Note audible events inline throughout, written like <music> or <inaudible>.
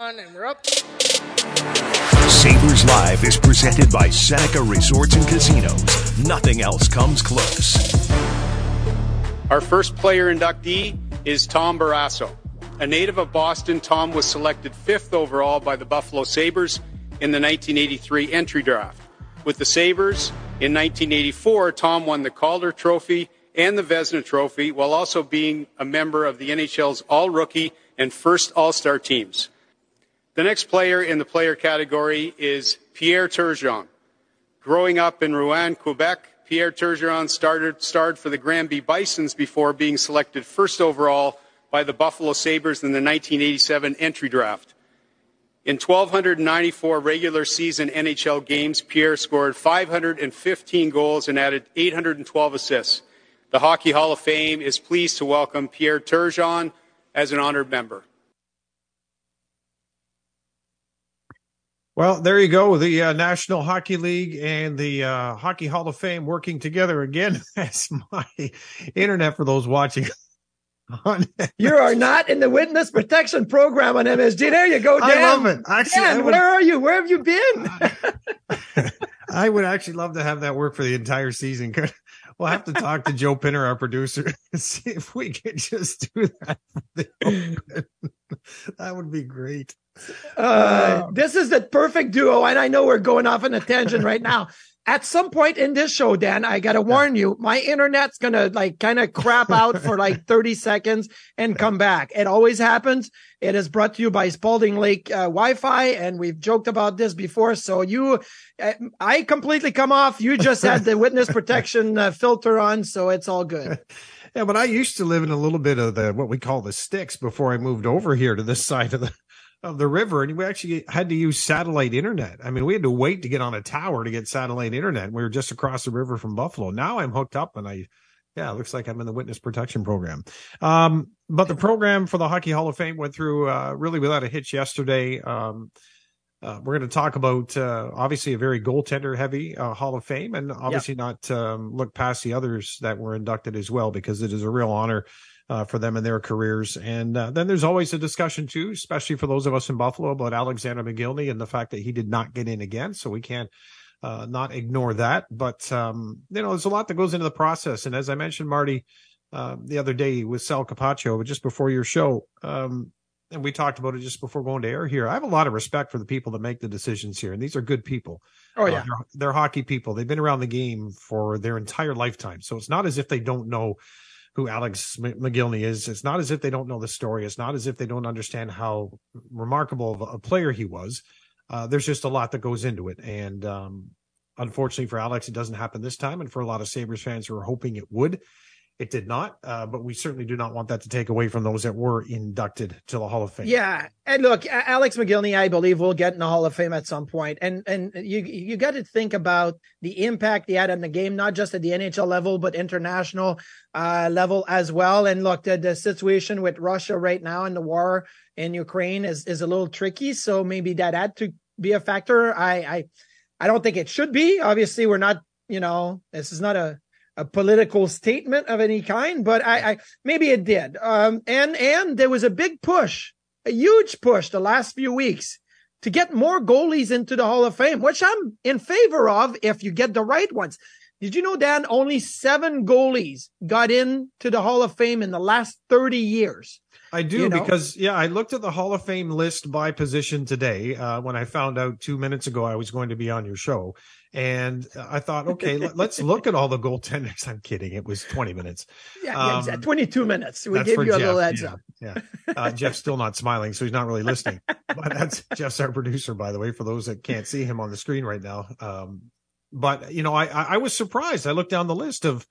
and we're up. Sabres Live is presented by Seneca Resorts and Casinos. Nothing else comes close. Our first player inductee is Tom Barrasso. A native of Boston, Tom was selected fifth overall by the Buffalo Sabres in the 1983 entry draft. With the Sabres in 1984, Tom won the Calder Trophy and the Vezina Trophy while also being a member of the NHL's All Rookie and First All Star teams. The next player in the player category is Pierre Turgeon. Growing up in Rouyn, Quebec, Pierre Turgeon started, starred for the Granby Bisons before being selected first overall by the Buffalo Sabres in the 1987 entry draft. In 1,294 regular season NHL games, Pierre scored 515 goals and added 812 assists. The Hockey Hall of Fame is pleased to welcome Pierre Turgeon as an honored member. Well, there you go. The uh, National Hockey League and the uh, Hockey Hall of Fame working together again. <laughs> That's my internet for those watching. <laughs> you are not in the witness protection program on MSG. There you go, Dan. I love it. Actually, Dan, would, where are you? Where have you been? <laughs> I would actually love to have that work for the entire season. <laughs> We'll have to talk to Joe Pinner, our producer, <laughs> and see if we can just do that. <laughs> that would be great. Uh, this is the perfect duo, and I know we're going off on a tangent right now. At some point in this show, Dan, I gotta warn you, my internet's gonna like kind of crap out for <laughs> like 30 seconds and come back. It always happens. It is brought to you by Spalding Lake uh, Wi-Fi, and we've joked about this before. So you, uh, I completely come off. You just had the <laughs> witness protection uh, filter on, so it's all good. <laughs> Yeah, but I used to live in a little bit of the what we call the sticks before I moved over here to this side of the of the river and we actually had to use satellite internet. I mean, we had to wait to get on a tower to get satellite internet. We were just across the river from Buffalo. Now I'm hooked up and I, yeah, it looks like I'm in the witness protection program. Um, but the program for the Hockey Hall of Fame went through, uh, really without a hitch yesterday. Um, uh, we're going to talk about uh, obviously a very goaltender heavy uh, Hall of Fame, and obviously yep. not um, look past the others that were inducted as well because it is a real honor uh, for them in their careers. And uh, then there's always a discussion too, especially for those of us in Buffalo, about Alexander Mogilny and the fact that he did not get in again. So we can't uh, not ignore that. But um, you know, there's a lot that goes into the process. And as I mentioned, Marty, uh, the other day with Sal Capaccio, just before your show, um, and we talked about it just before going to air here. I have a lot of respect for the people that make the decisions here, and these are good people. Oh yeah, uh, they're, they're hockey people. They've been around the game for their entire lifetime, so it's not as if they don't know who Alex Mogilny is. It's not as if they don't know the story. It's not as if they don't understand how remarkable of a player he was. Uh, there's just a lot that goes into it. And um, unfortunately for Alex, it doesn't happen this time. And for a lot of Sabres fans who are hoping it would, it did not, uh, but we certainly do not want that to take away from those that were inducted to the Hall of Fame. Yeah, and look, Alex Mogilny, I believe, will get in the Hall of Fame at some point. point, and and you you got to think about the impact he had on the game, not just at the NHL level, but international uh, level as well. And look, the, the situation with Russia right now and the war in Ukraine is is a little tricky, so maybe that had to be a factor. I I I don't think it should be. Obviously, we're not. You know, this is not a a political statement of any kind, but I, I maybe it did. Um, and and there was a big push, a huge push the last few weeks to get more goalies into the Hall of Fame, which I'm in favor of if you get the right ones. Did you know, Dan, only seven goalies got into the Hall of Fame in the last 30 years? I do you know? because, yeah, I looked at the Hall of Fame list by position today uh, when I found out two minutes ago I was going to be on your show. And I thought, okay, let, us <laughs> look at all the goaltenders. <laughs> I'm kidding. It was 20 minutes. Yeah, um, yeah 22 minutes. We gave you Jeff. a little heads yeah, up. Yeah. <laughs> Uh, Jeff's still not smiling, so he's not really listening. But that's Jeff's our producer, by the way, for those that can't see him on the screen right now. Um, but, you know, I, I was surprised. I looked down the list of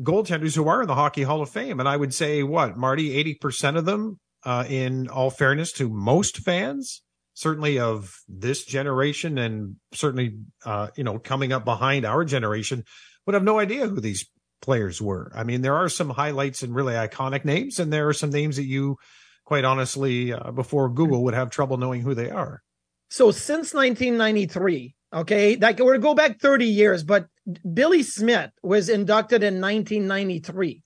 goaltenders who are in the Hockey Hall of Fame, and I would say, what, Marty, 80% of them, uh, in all fairness to most fans, certainly of this generation and certainly uh, you know coming up behind our generation would have no idea who these players were. I mean, there are some highlights and really iconic names, and there are some names that you, quite honestly, uh, before Google would have trouble knowing who they are. So since 1993, okay, that we're go back 30 years, but Billy Smith was inducted in 1993.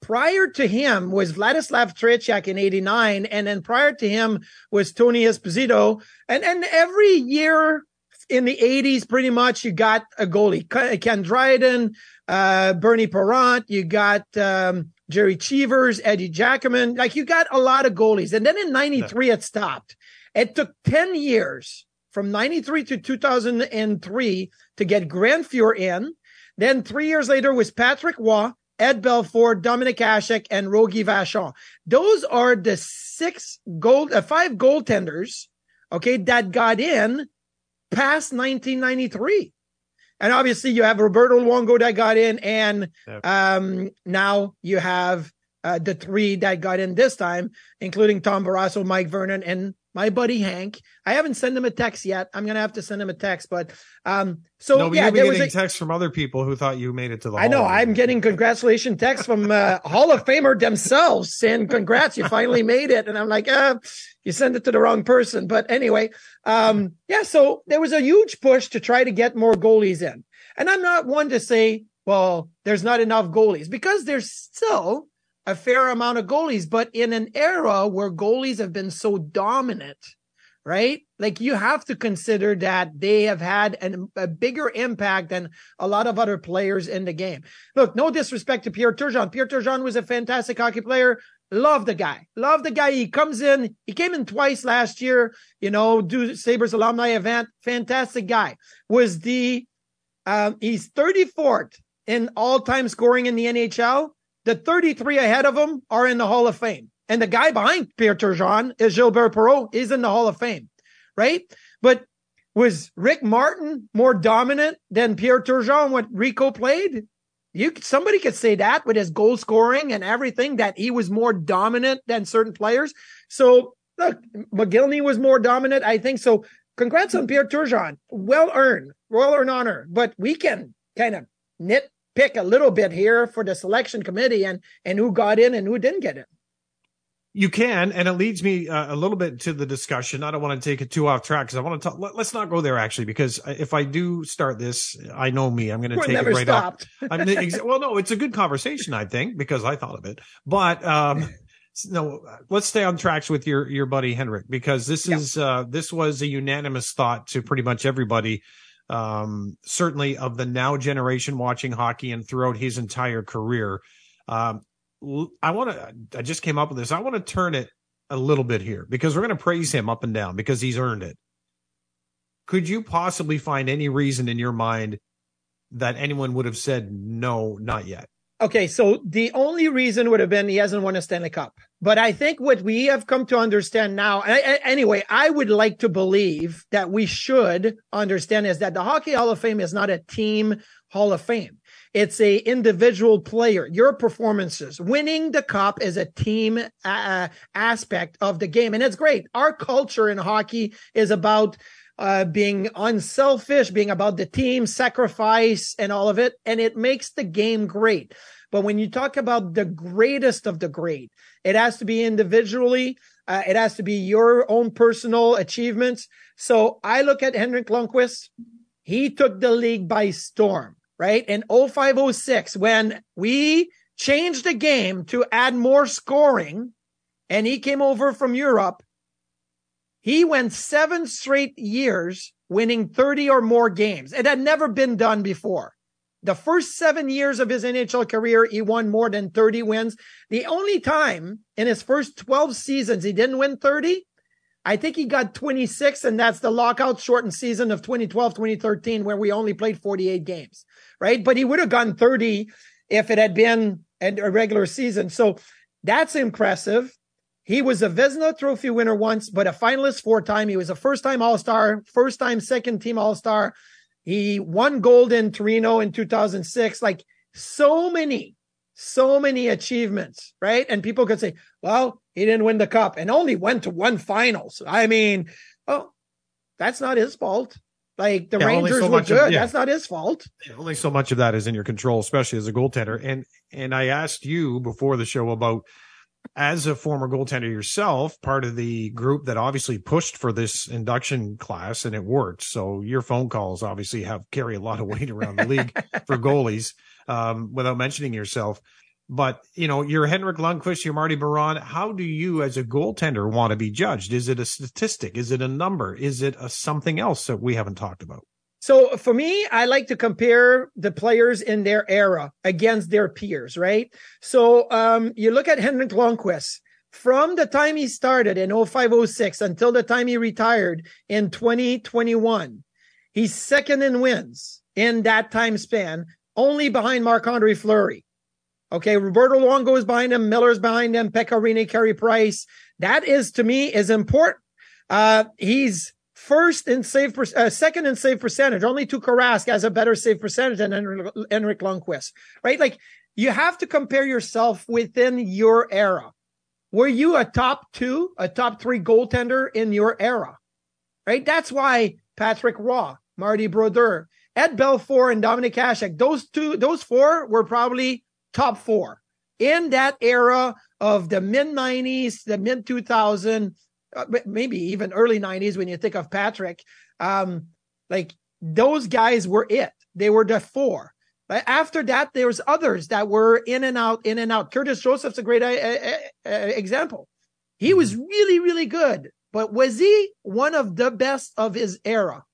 prior to him was Vladislav Tretiak in 89. And then prior to him was Tony Esposito. And, and every year in the 80s, pretty much you got a goalie, Ken Dryden, uh, Bernie Parent, you got, um, Gerry Cheevers, Eddie Giacomin. Like you got a lot of goalies. And then in 93, it stopped. It took 10 years from 93 to 2003 to get Grant Fuhr in. Then three years later was Patrick Roy, Ed Belfour, Dominic Hasek, and Rogie Vachon. Those are the six gold, uh, five goaltenders, okay, that got in past 1993. And obviously you have Roberto Luongo that got in, and yep. um, now you have uh, the three that got in this time, including Tom Barrasso, Mike Vernon, and my buddy Hank. I haven't sent him a text yet. I'm gonna have to send him a text, but um, so no, yeah, there was a text from other people who thought you made it to the. I know I'm getting congratulation texts from uh, <laughs> Hall of Famer themselves saying, "Congrats, you finally made it," and I'm like, uh, you sent it to the wrong person. But anyway, um, yeah, so there was a huge push to try to get more goalies in, and I'm not one to say, well, there's not enough goalies because there's still a fair amount of goalies, but in an era where goalies have been so dominant, right? Like you have to consider that they have had an, a bigger impact than a lot of other players in the game. Look, no disrespect to Pierre Turgeon. Pierre Turgeon was a fantastic hockey player. Love the guy. Love the guy. He comes in. He came in twice last year, you know, do Sabres alumni event. Fantastic guy. Was the, um, he's 34th in all time scoring in the NHL the 33 ahead of him are in the Hall of Fame. And the guy behind Pierre Turgeon is Gilbert Perreault is in the Hall of Fame, right? But was Rick Martin more dominant than Pierre Turgeon when Rico played? You somebody could say that with his goal scoring and everything that he was more dominant than certain players. So look, Mogilny was more dominant. I think so. Congrats on Pierre Turgeon. Well earned, well earned honor. But we can kind of nit pick a little bit here for the selection committee and and who got in and who didn't get in. You can, and it leads me uh, a little bit to the discussion. I don't want to take it too off track because I want to talk. Let, us not go there actually, because if I do start this, I know me. I'm going to take it right stopped. off. <laughs> I'm ex- well, no, it's a good conversation, I think, because I thought of it. But um, no, let's stay on tracks with your your buddy Henrik because this yeah. is uh, this was a unanimous thought to pretty much everybody um, certainly of the now generation watching hockey and throughout his entire career. Um, I want to, I just came up with this. I want to turn it a little bit here because we're going to praise him up and down because he's earned it. Could you possibly find any reason in your mind that anyone would have said, no, not yet? Okay, so the only reason would have been he hasn't won a Stanley Cup. But I think what we have come to understand now, anyway, I would like to believe that we should understand is that the Hockey Hall of Fame is not a team Hall of Fame. It's a individual player. Your performances, winning the cup is a team uh, aspect of the game. And it's great. Our culture in hockey is about uh, being unselfish, being about the team, sacrifice, and all of it. And it makes the game great. But when you talk about the greatest of the great, it has to be individually. Uh, it has to be your own personal achievements. So I look at Henrik Lundqvist. He took the league by storm, right? In 0506, when we changed the game to add more scoring and he came over from Europe, he went seven straight years winning 30 or more games. It had never been done before. The first seven years of his NHL career, he won more than 30 wins. The only time in his first 12 seasons he didn't win 30, I think he got 26, and that's the lockout shortened season of 2012, 2013, where we only played 48 games, right? But he would have gone 30 if it had been a regular season. So that's impressive. He was a Vezina Trophy winner once, but a finalist four time. He was a first time All Star, first time second team All Star. He won gold in Torino in 2006. Like so many, so many achievements, right? And people could say, well, he didn't win the cup and only went to one finals. I mean, oh, that's not his fault. Like the yeah, Rangers so were good. Of, yeah. That's not his fault. Yeah, only so much of that is in your control, especially as a goaltender. And and I asked you before the show about as a former goaltender yourself, part of the group that obviously pushed for this induction class and it worked. So your phone calls obviously have carry a lot of weight around the league for <laughs> goalies, um, without mentioning yourself. But you know, you're Henrik Lundqvist, you're Marty Biron. How do you, as a goaltender, want to be judged? Is it a statistic? Is it a number? Is it a something else that we haven't talked about? So for me, I like to compare the players in their era against their peers, right? So um, you look at Henrik Lundqvist from the time he started in 0506 until the time he retired in 2021. He's second in wins in that time span, only behind Marc Andre Fleury. Okay, Roberto Luongo is behind him, Miller's behind him, Pekka Rinne, Carey Price. That is to me is important. Uh, he's first in save, per, uh, second in save percentage. Only Tuukka Rask has a better save percentage than Henrik Lundqvist, right? Like you have to compare yourself within your era. Were you a top two, a top three goaltender in your era? Right? That's why Patrick Roy, Marty Brodeur, Ed Belfour, and Dominik Hasek, those two, those four were probably top four in that era of the mid 90s, the mid 2000, uh, maybe even early 90s when you think of Patrick. Um, like those guys were it. They were the four. But after that, there was others that were in and out, in and out. Curtis Joseph's a great uh, uh, uh, example. He was mm-hmm. really, really good, but was he one of the best of his era?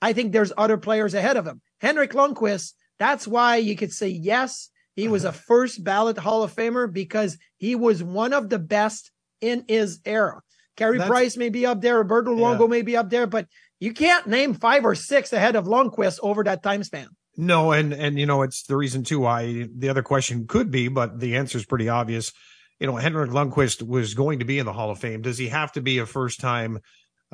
I think there's other players ahead of him. Henrik Lundqvist, that's why you could say yes, he was a <laughs> first ballot Hall of Famer because he was one of the best in his era. Carey Price may be up there, Roberto Luongo yeah. may be up there, but you can't name five or six ahead of Lundqvist over that time span. No, and and you know it's the reason too why the other question could be, but the answer is pretty obvious. You know, Henrik Lundqvist was going to be in the Hall of Fame. Does he have to be a first time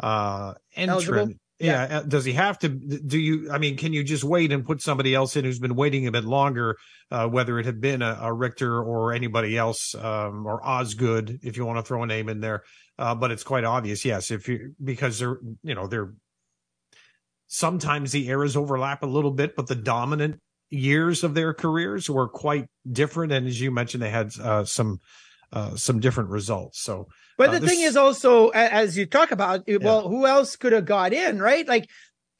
uh entrant? Yeah. yeah. Uh, does he have to? Do you? I mean, can you just wait and put somebody else in who's been waiting a bit longer? Uh, whether it had been a, a Richter or anybody else, um, or Osgood, if you want to throw a name in there. Uh, but it's quite obvious, yes, if you because they're you know they're sometimes the eras overlap a little bit, but the dominant years of their careers were quite different. And as you mentioned, they had uh, some uh, some different results. So, but uh, the this... thing is also, as you talk about, well, yeah. who else could have got in, right? Like,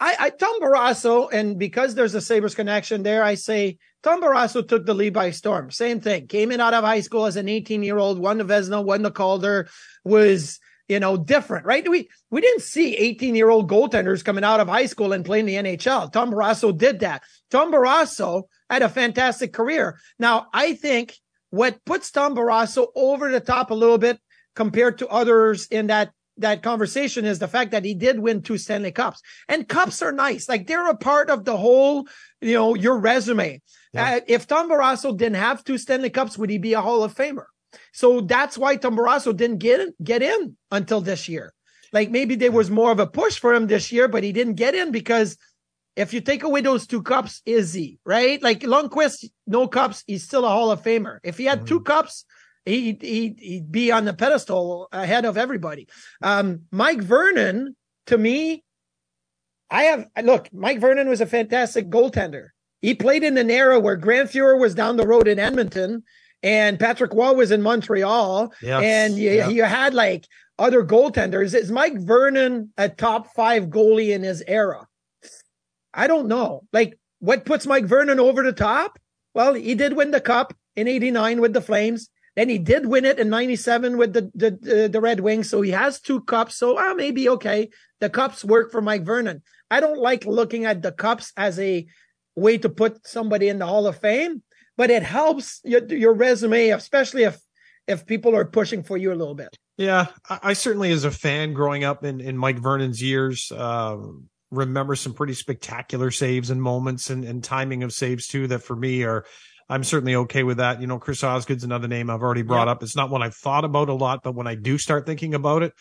I, I Tom Barrasso, and because there's a Sabres connection there, I say Tom Barrasso took the lead by storm. Same thing. Came in out of high school as an 18 year old, won the Vezina, won the Calder, was you know, different, right? We we didn't see 18 year old goaltenders coming out of high school and playing the NHL. Tom Barrasso did that. Tom Barrasso had a fantastic career. Now, I think what puts Tom Barrasso over the top a little bit compared to others in that that conversation is the fact that he did win two Stanley Cups. And cups are nice. Like they're a part of the whole, you know, your resume. Yeah. Uh, if Tom Barrasso didn't have two Stanley Cups, would he be a Hall of Famer? So that's why Tom Barrasso didn't get in, get in until this year. Like maybe there was more of a push for him this year, but he didn't get in because if you take away those two cups, is he right? Like Lundqvist, no cups, he's still a Hall of Famer. If he had mm-hmm. two cups, he he he'd be on the pedestal ahead of everybody. Um, Mike Vernon, to me, I have look. Mike Vernon was a fantastic goaltender. He played in an era where Grant Fuhr was down the road in Edmonton and Patrick Roy was in Montreal, yes. and you, yeah. you had like other goaltenders. Is Mike Vernon a top five goalie in his era? I don't know. Like, what puts Mike Vernon over the top? Well, he did win the cup in 89 with the Flames. Then he did win it in 97 with the, the, the, Red Wings. So he has two cups. So uh, maybe, okay, the cups work for Mike Vernon. I don't like looking at the cups as a way to put somebody in the Hall of Fame but it helps your, your resume, especially if if people are pushing for you a little bit. Yeah, I, I certainly, as a fan growing up in in Mike Vernon's years, uh, remember some pretty spectacular saves and moments and, and timing of saves too. That for me are. I'm certainly okay with that. You know, Chris Osgood's another name I've already brought up. It's not one I've thought about a lot, but when I do start thinking about it,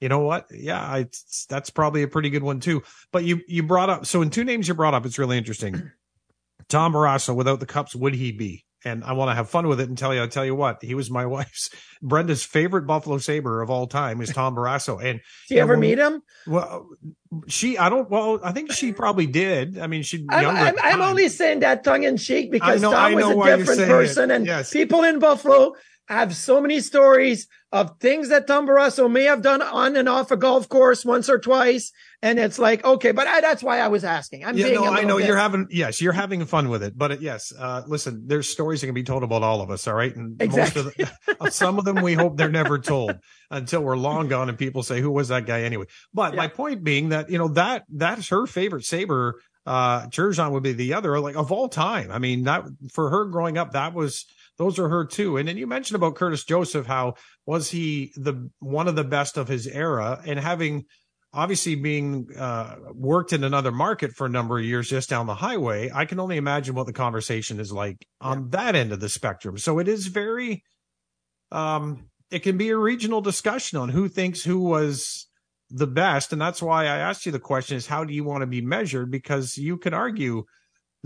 you know what? Yeah, I, that's probably a pretty good one too. But you you brought up so in two names you brought up, it's really interesting. <clears throat> Tom Barrasso, without the cups, would he be? And I want to have fun with it and tell you, I'll tell you what, he was my <laughs> wife's Brenda's favorite Buffalo Sabre of all time is Tom Barrasso. And did you ever meet him? Well, she, I don't, well, I think she probably did. I mean, she, I'm, I'm, I'm, only saying that tongue in cheek because know, Tom was a different person. And yes. people in Buffalo, I have so many stories of things that Tom Barrasso may have done on and off a golf course once or twice. And it's like, okay, but I, that's why I was asking. I'm yeah, being no, I know bit- you're having, yes, you're having fun with it, but it, yes, uh, listen, there's stories that can be told about all of us. All right. And Exactly. most of the, <laughs> uh, some of them, we hope they're never told until we're long gone and people say, who was that guy anyway? But my point being that, you know, that, that's her favorite saber. Uh, Turgeon would be the other, like of all time. I mean, that for her growing up, that was, those are her too. And then you mentioned about Curtis Joseph, how was he the one of the best of his era and having obviously being uh, worked in another market for a number of years just down the highway, I can only imagine what the conversation is like on that end of the spectrum. So it is very, um, it can be a regional discussion on who thinks who was the best. And that's why I asked you the question is how do you want to be measured? Because you can argue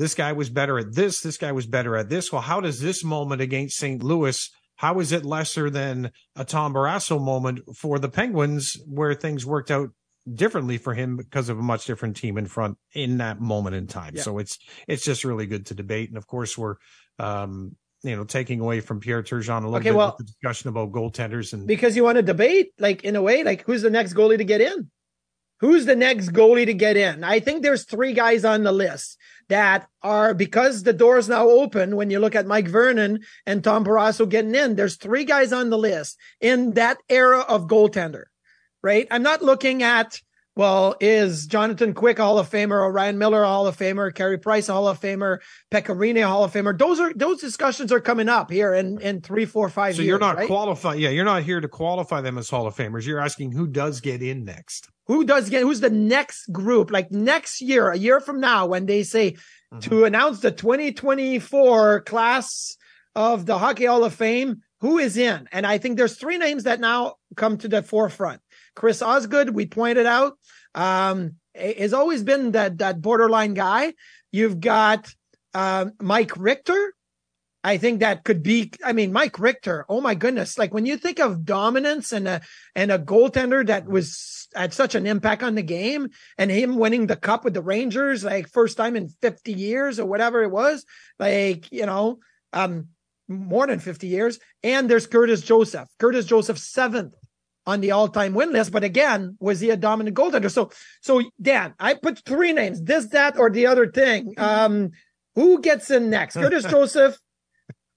this guy was better at this, this guy was better at this. Well, how does this moment against St. Louis how is it lesser than a Tom Barrasso moment for the Penguins where things worked out differently for him because of a much different team in front in that moment in time. Yeah. So it's it's just really good to debate. And of course we're um you know taking away from Pierre Turgeon a little Okay, bit well- with the discussion about goaltenders and because you want to debate, like in a way, like who's the next goalie to get in? Who's the next goalie to get in? I think there's three guys on the list that are because the door is now open. When you look at Mike Vernon and Tom Barrasso getting in, there's three guys on the list in that era of goaltender, right? I'm not looking at, well, is Jonathan Quick a Hall of Famer or Ryan Miller a Hall of Famer, Carey Price a Hall of Famer, Pekka Rinne a Hall of Famer? Those are, those discussions are coming up here in, in three, four, five so years. you're not right? qualified. Yeah, you're not here to qualify them as Hall of Famers. You're asking who does get in next. Who does get who's the next group? Like next year a year from now when they say Mhm. to announce the 2024 class of the hockey hall of fame who is in? And i think there's three names that now come to the forefront. Chris osgood we pointed out. Um has always been that that borderline guy. You've got um mike richter I think that could be. I mean, Mike Richter. Oh my goodness! Like when you think of dominance and a and a goaltender that was had such an impact on the game, and him winning the cup with the Rangers, like first time in fifty years or whatever it was, like you know, um, more than fifty years. And there's Curtis Joseph. Curtis Joseph seventh on the all-time win list, but again, was he a dominant goaltender? So, so Dan, I put three names: this, that, or the other thing. Um, who gets in next? <laughs> Curtis Joseph.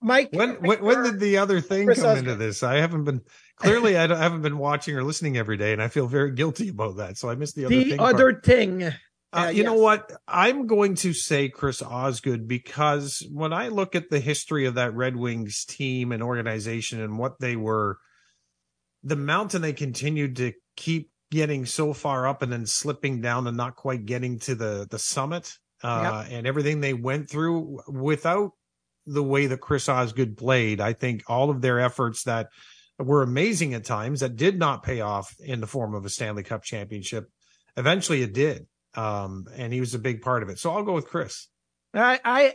Mike. When when, when did the other thing Chris come into this? I haven't been clearly I, don't- I haven't been watching or listening every day, and I feel very guilty about that. So I missed the other the thing. part. other thing. Uh, Uh, you know what? I'm going to say Chris Osgood because when I look at the history of that Red Wings team and organization and what they were, the mountain they continued to keep getting so far up and then slipping down and not quite getting to the the summit, uh, and everything they went through without the way that Chris Osgood played. I think all of their efforts that were amazing at times that did not pay off in the form of a Stanley Cup championship. Eventually it did. Um, and he was a big part of it. So I'll go with Chris. I, I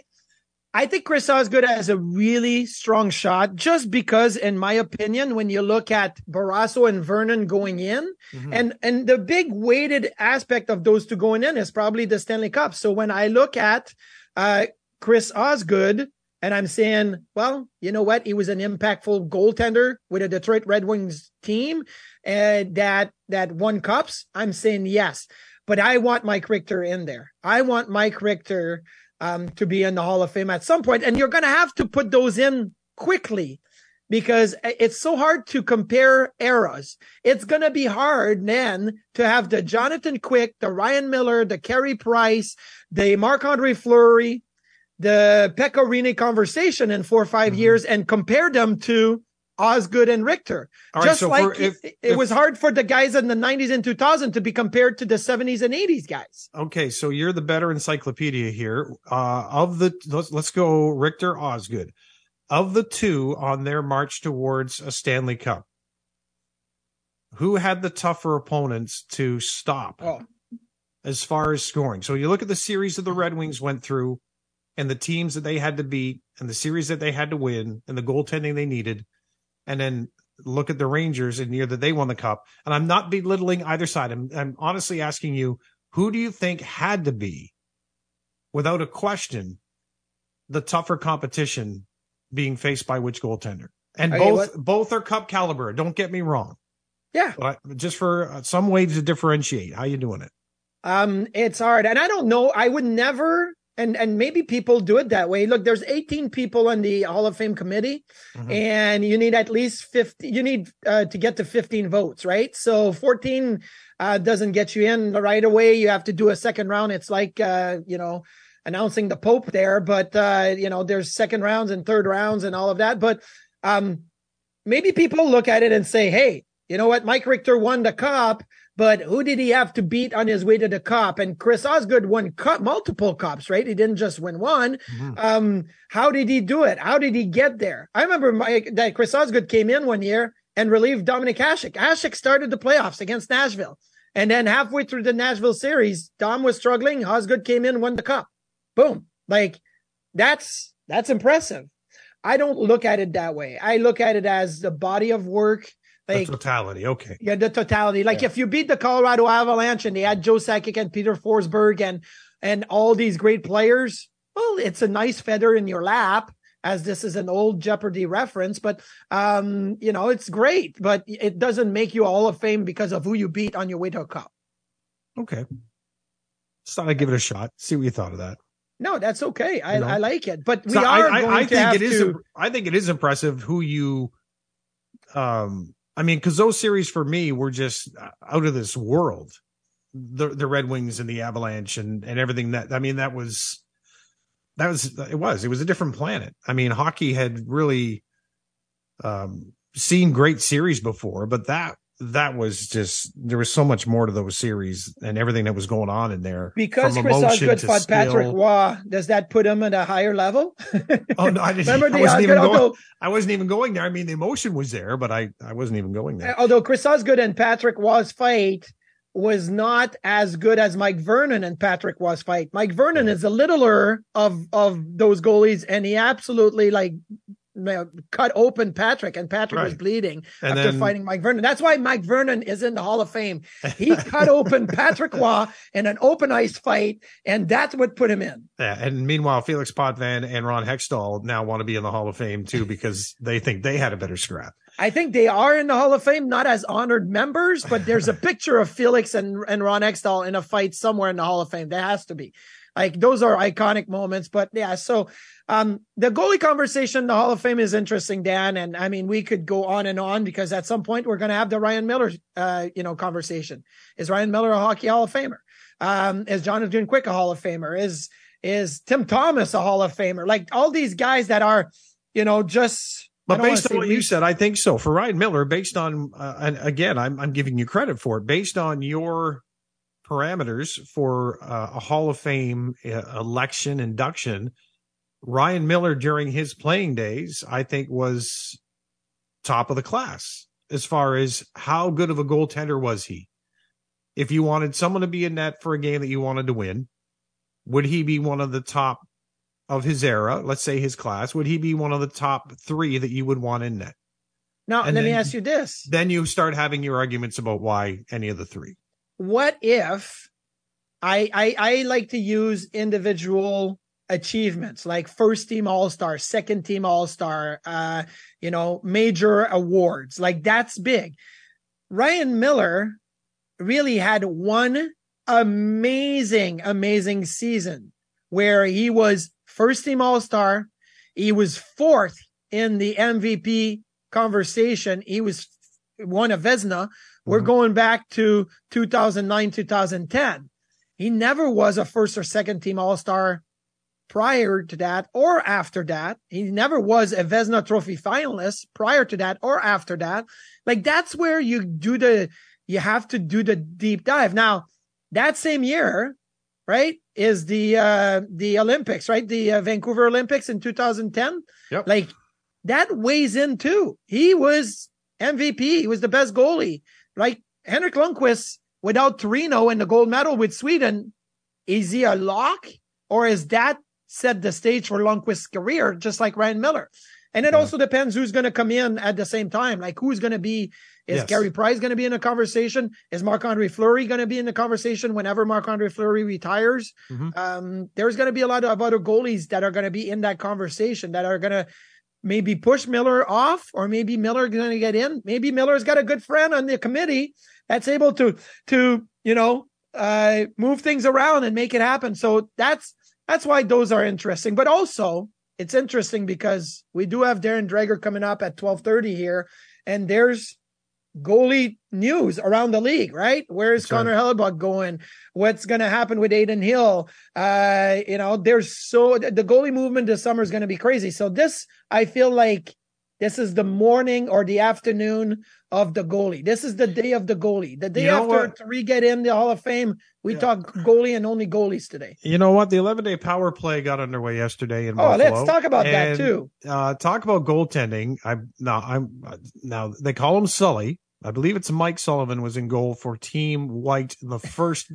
I think Chris Osgood has a really strong shot just because, in my opinion, when you look at Barrasso and Vernon going in, Mhm. and and the big weighted aspect of those two going in is probably the Stanley Cup. So when I look at uh, Chris Osgood, and I'm saying, well, you know what? He was an impactful goaltender with a Detroit Red Wings team, and that that won cups. I'm saying yes, but I want Mike Richter in there. I want Mike Richter um, to be in the Hall of Fame at some point, and you're going to have to put those in quickly because it's so hard to compare eras. It's going to be hard then to have the Jonathan Quick, the Ryan Miller, the Carey Price, the Marc Andre Fleury, the Pekka Rinne conversation in four or 5 Mhm. years and compare them to Osgood and Richter. All right, Just so like if- it, it if- was hard for the guys in the 90s and 2000 to be compared to the 70s and 80s guys. Okay, so you're the better encyclopedia here. Uh, of the let's let's go Richter Osgood. Of the two on their march towards a Stanley Cup, who had the tougher opponents to stop Oh, as far as scoring? So you look at the series that the Red Wings went through, and the teams that they had to beat, and the series that they had to win, and the goaltending they needed, and then look at the Rangers in the year that they won the cup. And I'm not belittling either side. I'm, I'm honestly asking you, who do you think had to be, without a question, the tougher competition being faced by which goaltender? And Okay, both what- both are cup caliber. Don't get me wrong. Yeah. But just for some ways to differentiate, how you doing it? Um, it's hard, and I don't know. I would never, and and maybe people do it that way. Look, there's 18 people on the Hall of Fame committee, Mhm. and you need at least 50. You need uh, to get to 15 votes, right? So 14 uh, doesn't get you in right away. You have to do a second round. It's like uh, you know announcing the Pope there, but uh, you know there's second rounds and third rounds and all of that. But um, maybe people look at it and say, hey, you know what? Mike Richter won the cup, but who did he have to beat on his way to the cup? And Chris Osgood won cup, multiple cups, right? He didn't just win one. Mhm. Um, how did he do it? How did he get there? I remember Mike, that Chris Osgood came in one year and relieved Dominic Hasek. Hasek started the playoffs against Nashville. And then halfway through the Nashville series, Dom was struggling. Osgood came in, won the cup. Boom. Like that's, that's impressive. I don't look at it that way. I look at it as the body of work. The totality. Okay. yeah, the totality. Like Yeah. if you beat the Colorado Avalanche and they had Joe Sakic and Peter Forsberg and and all these great players, well, it's a nice feather in your lap. As this is an old Jeopardy reference, but um, you know it's great, but it doesn't make you a Hall of Fame because of who you beat on your way to a cup. Okay. Just thought I'd give it a shot. See what you thought of that. No, that's okay. I, You know? I like it, but we So are I, going I, I to think it is. to. imp- I think it is impressive who you. Um, I mean, because those series for me were just uh, out of this world. The the Red Wings and the Avalanche and and everything that I mean that was that was it was it was a different planet. I mean, hockey had really um seen great series before, but that that was just there was so much more to those series and everything that was going on in there because Chris Osgood fought Patrick skill. Roy, does that put him at a higher level? Oh no, I <laughs> didn't. Remember I the wasn't Osgood, even going. although I wasn't even going there. I mean, the emotion was there, but I I wasn't even going there. Uh, although Chris Osgood and Patrick Roy's fight was not as good as Mike Vernon and Patrick Roy's fight. Mike Vernon Yeah. is a littler of of those goalies, and he absolutely like you know, cut open Patrick, and Patrick was bleeding And after then- fighting Mike Vernon. That's why Mike Vernon is in the Hall of Fame. He <laughs> cut open Patrick Roy in an open ice fight, and that's what put him in. Yeah, and meanwhile, Felix Potvin and Ron Hextall now want to be in the Hall of Fame too because they think they had a better scrap. I think they are in the Hall of Fame, not as honored members, but there's a <laughs> picture of Felix and, and Ron Hextall in a fight somewhere in the Hall of Fame. There has to be. Like those are iconic moments. But yeah, so um the goalie conversation the Hall of Fame is interesting, Dan. And I mean, we could go on and on because at some point we're gonna have the Ryan Miller uh, you know, conversation. Is Ryan Miller a hockey Hall of Famer? Um, is Jonathan Quick a Hall of Famer? Is is Tim Thomas a Hall of Famer? Like all these guys that are, you know, just But based on what you said, I think so. For Ryan Miller, based on, uh, and again, I'm I'm giving you credit for it. Based on your parameters for uh, a Hall of Fame uh, election induction, Ryan Miller during his playing days, I think, was top of the class as far as how good of a goaltender was he. If you wanted someone to be in net for a game that you wanted to win, would he be one of the top of his era? Let's say his class. Would he be one of the top three that you would want in net? Now, And let me ask you this. Then you start having your arguments about why any of the three. What if I, I I like to use individual achievements like first team all star, second team all star, uh, you know, major awards. Like that's big. Ryan Miller really had one amazing, amazing season where he was first team all star. He was fourth in the MVP conversation. He was won a Vezina. We're Mhm. going back to 2009, 2010. He never was a first or second team all star prior to that or after that. He never was a Vezina Trophy finalist prior to that or after that. Like that's where you do the, you have to do the deep dive. Now, that same year, right, is the uh the Olympics, right? The uh, Vancouver Olympics in 2010. Yep. Like that weighs in too. He was MVP. He was the best goalie. Like Henrik Lundqvist without Torino and the gold medal with Sweden, is he a lock or is that set the stage for Lundqvist's career, just like Ryan Miller? And it Yeah. also depends who's going to come in at the same time. Like who's going to be, is Yes. Carey Price going to be in a conversation? Is Marc Andre Fleury going to be in the conversation whenever Marc Andre Fleury retires? Mhm. Um, there's going to be a lot of other goalies that are going to be in that conversation that are going to maybe push Miller off, or maybe Miller going to get in. Maybe Miller's got a good friend on the committee that's able to to you know uh, move things around and make it happen. So that's that's why those are interesting. But also, it's interesting because we do have Darren Dreger coming up at twelve thirty here, and there's goalie news around the league, right? Where's That's Connor right. Hellebuyck going? What's going to happen with Adin Hill? Uh, you know, there's so the goalie movement this summer is going to be crazy. So this, I feel like this is the morning or the afternoon of the goalie. This is the day of the goalie. The day you know after three get in the Hall of Fame, we yeah. talk goalie and only goalies today. You know what? The 11 day power play got underway yesterday in oh, Buffalo. let's talk about and, that too. Uh, talk about goaltending. I'm now I'm now they call him Sully. I believe it's Mike Sullivan was in goal for Team White in the first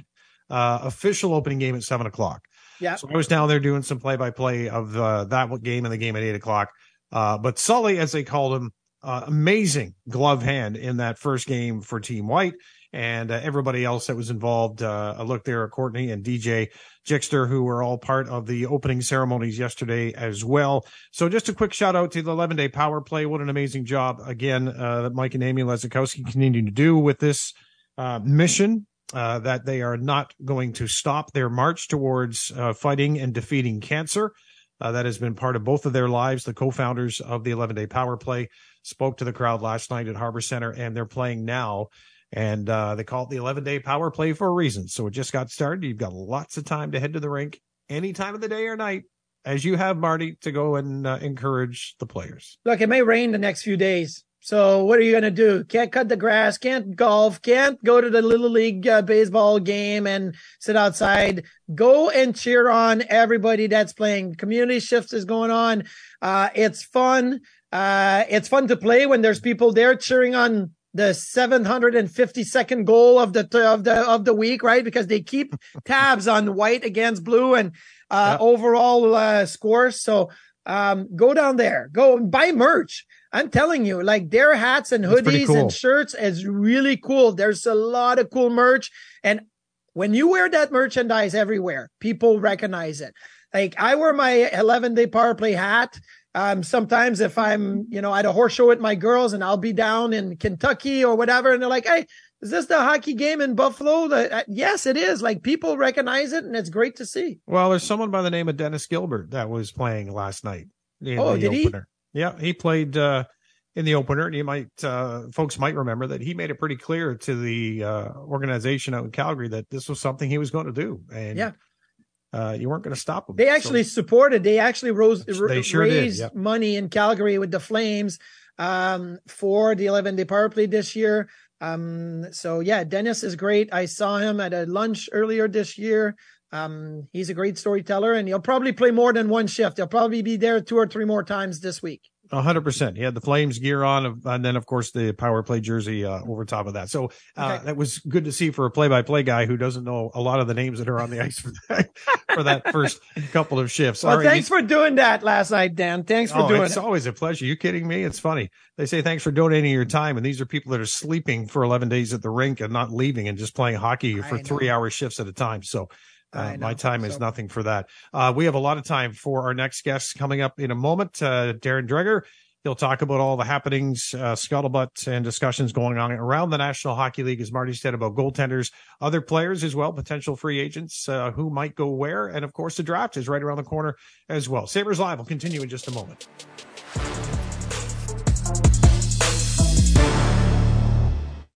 uh, official opening game at seven o'clock. Yeah. So I was down there doing some play by play of uh, that game and the game at eight o'clock. Uh, but Sully, as they called him, uh, amazing glove hand in that first game for Team White and uh, everybody else that was involved. Uh, I looked there at Courtney and DJ Jixter, who were all part of the opening ceremonies yesterday as well. So just a quick shout out to the 11 day power play. What an amazing job again uh, that Mike and Amy Lezakowski continue to do with this uh, mission. Uh, that they are not going to stop their march towards uh, fighting and defeating cancer. that has been part of both of their lives. The co-founders of the 11 day power play spoke to the crowd last night at Harbor Center, and they're playing now and uh, they call it the 11 day power play for a reason. So it just got started. You've got lots of time to head to the rink any time of the day or night, as you have, Marty, to go and uh, encourage the players. Look, it may rain the next few days. So what are you going to do? Can't cut the grass, can't golf, can't go to the little league uh, baseball game and sit outside. Go and cheer on everybody that's playing. Community shifts is going on. Uh, it's fun. Uh, it's fun to play when there's people there cheering on the 752nd goal of the of the of the week, right? Because they keep <laughs> tabs on white against blue and uh, yeah. overall uh, scores. So um, go down there, go buy merch. I'm telling you, like their hats and hoodies cool. and shirts is really cool. There's a lot of cool merch, and when you wear that merchandise everywhere, people recognize it. Like I wear my 11 day power play hat um, sometimes if I'm, you know, at a horse show with my girls and I'll be down in Kentucky or whatever, and they're like, "Hey, is this the hockey game in Buffalo?" The, uh, yes, it is. Like people recognize it, and it's great to see. Well, there's someone by the name of Dennis Gilbert that was playing last night. oh, did opener. he? Yeah, he played uh, in the opener, and you might, uh, folks might remember that he made it pretty clear to the uh, organization out in Calgary that this was something he was going to do, and yeah uh, you weren't going to stop them. They actually so, supported. They actually rose, they sure raised did, money in Calgary with the Flames um, for the 11 day power play this year. Um, so yeah, Dennis is great. I saw him at a lunch earlier this year. Um, he's a great storyteller, and he'll probably play more than one shift. He'll probably be there two or three more times this week hundred percent. He had the Flames gear on, and then of course the power play jersey uh, over top of that. So uh, okay. that was good to see for a play-by-play guy who doesn't know a lot of the names that are on the <laughs> ice for that, for that <laughs> first couple of shifts. Well, thanks for doing that last night, Dan. Thanks for oh, doing it's it. It's always a pleasure. You kidding me? It's funny. They say thanks for donating your time, and these are people that are sleeping for eleven days at the rink and not leaving and just playing hockey for three-hour shifts at a time. So. Uh, my time so. is nothing for that. Uh, we have a lot of time for our next guest coming up in a moment. Uh, Darren Dreger He'll talk about all the happenings, uh, scuttlebutt, and discussions going on around the National Hockey League, as Marty said, about goaltenders, other players as well, potential free agents uh, who might go where. And of course, the draft is right around the corner as well. Sabres Live will continue in just a moment.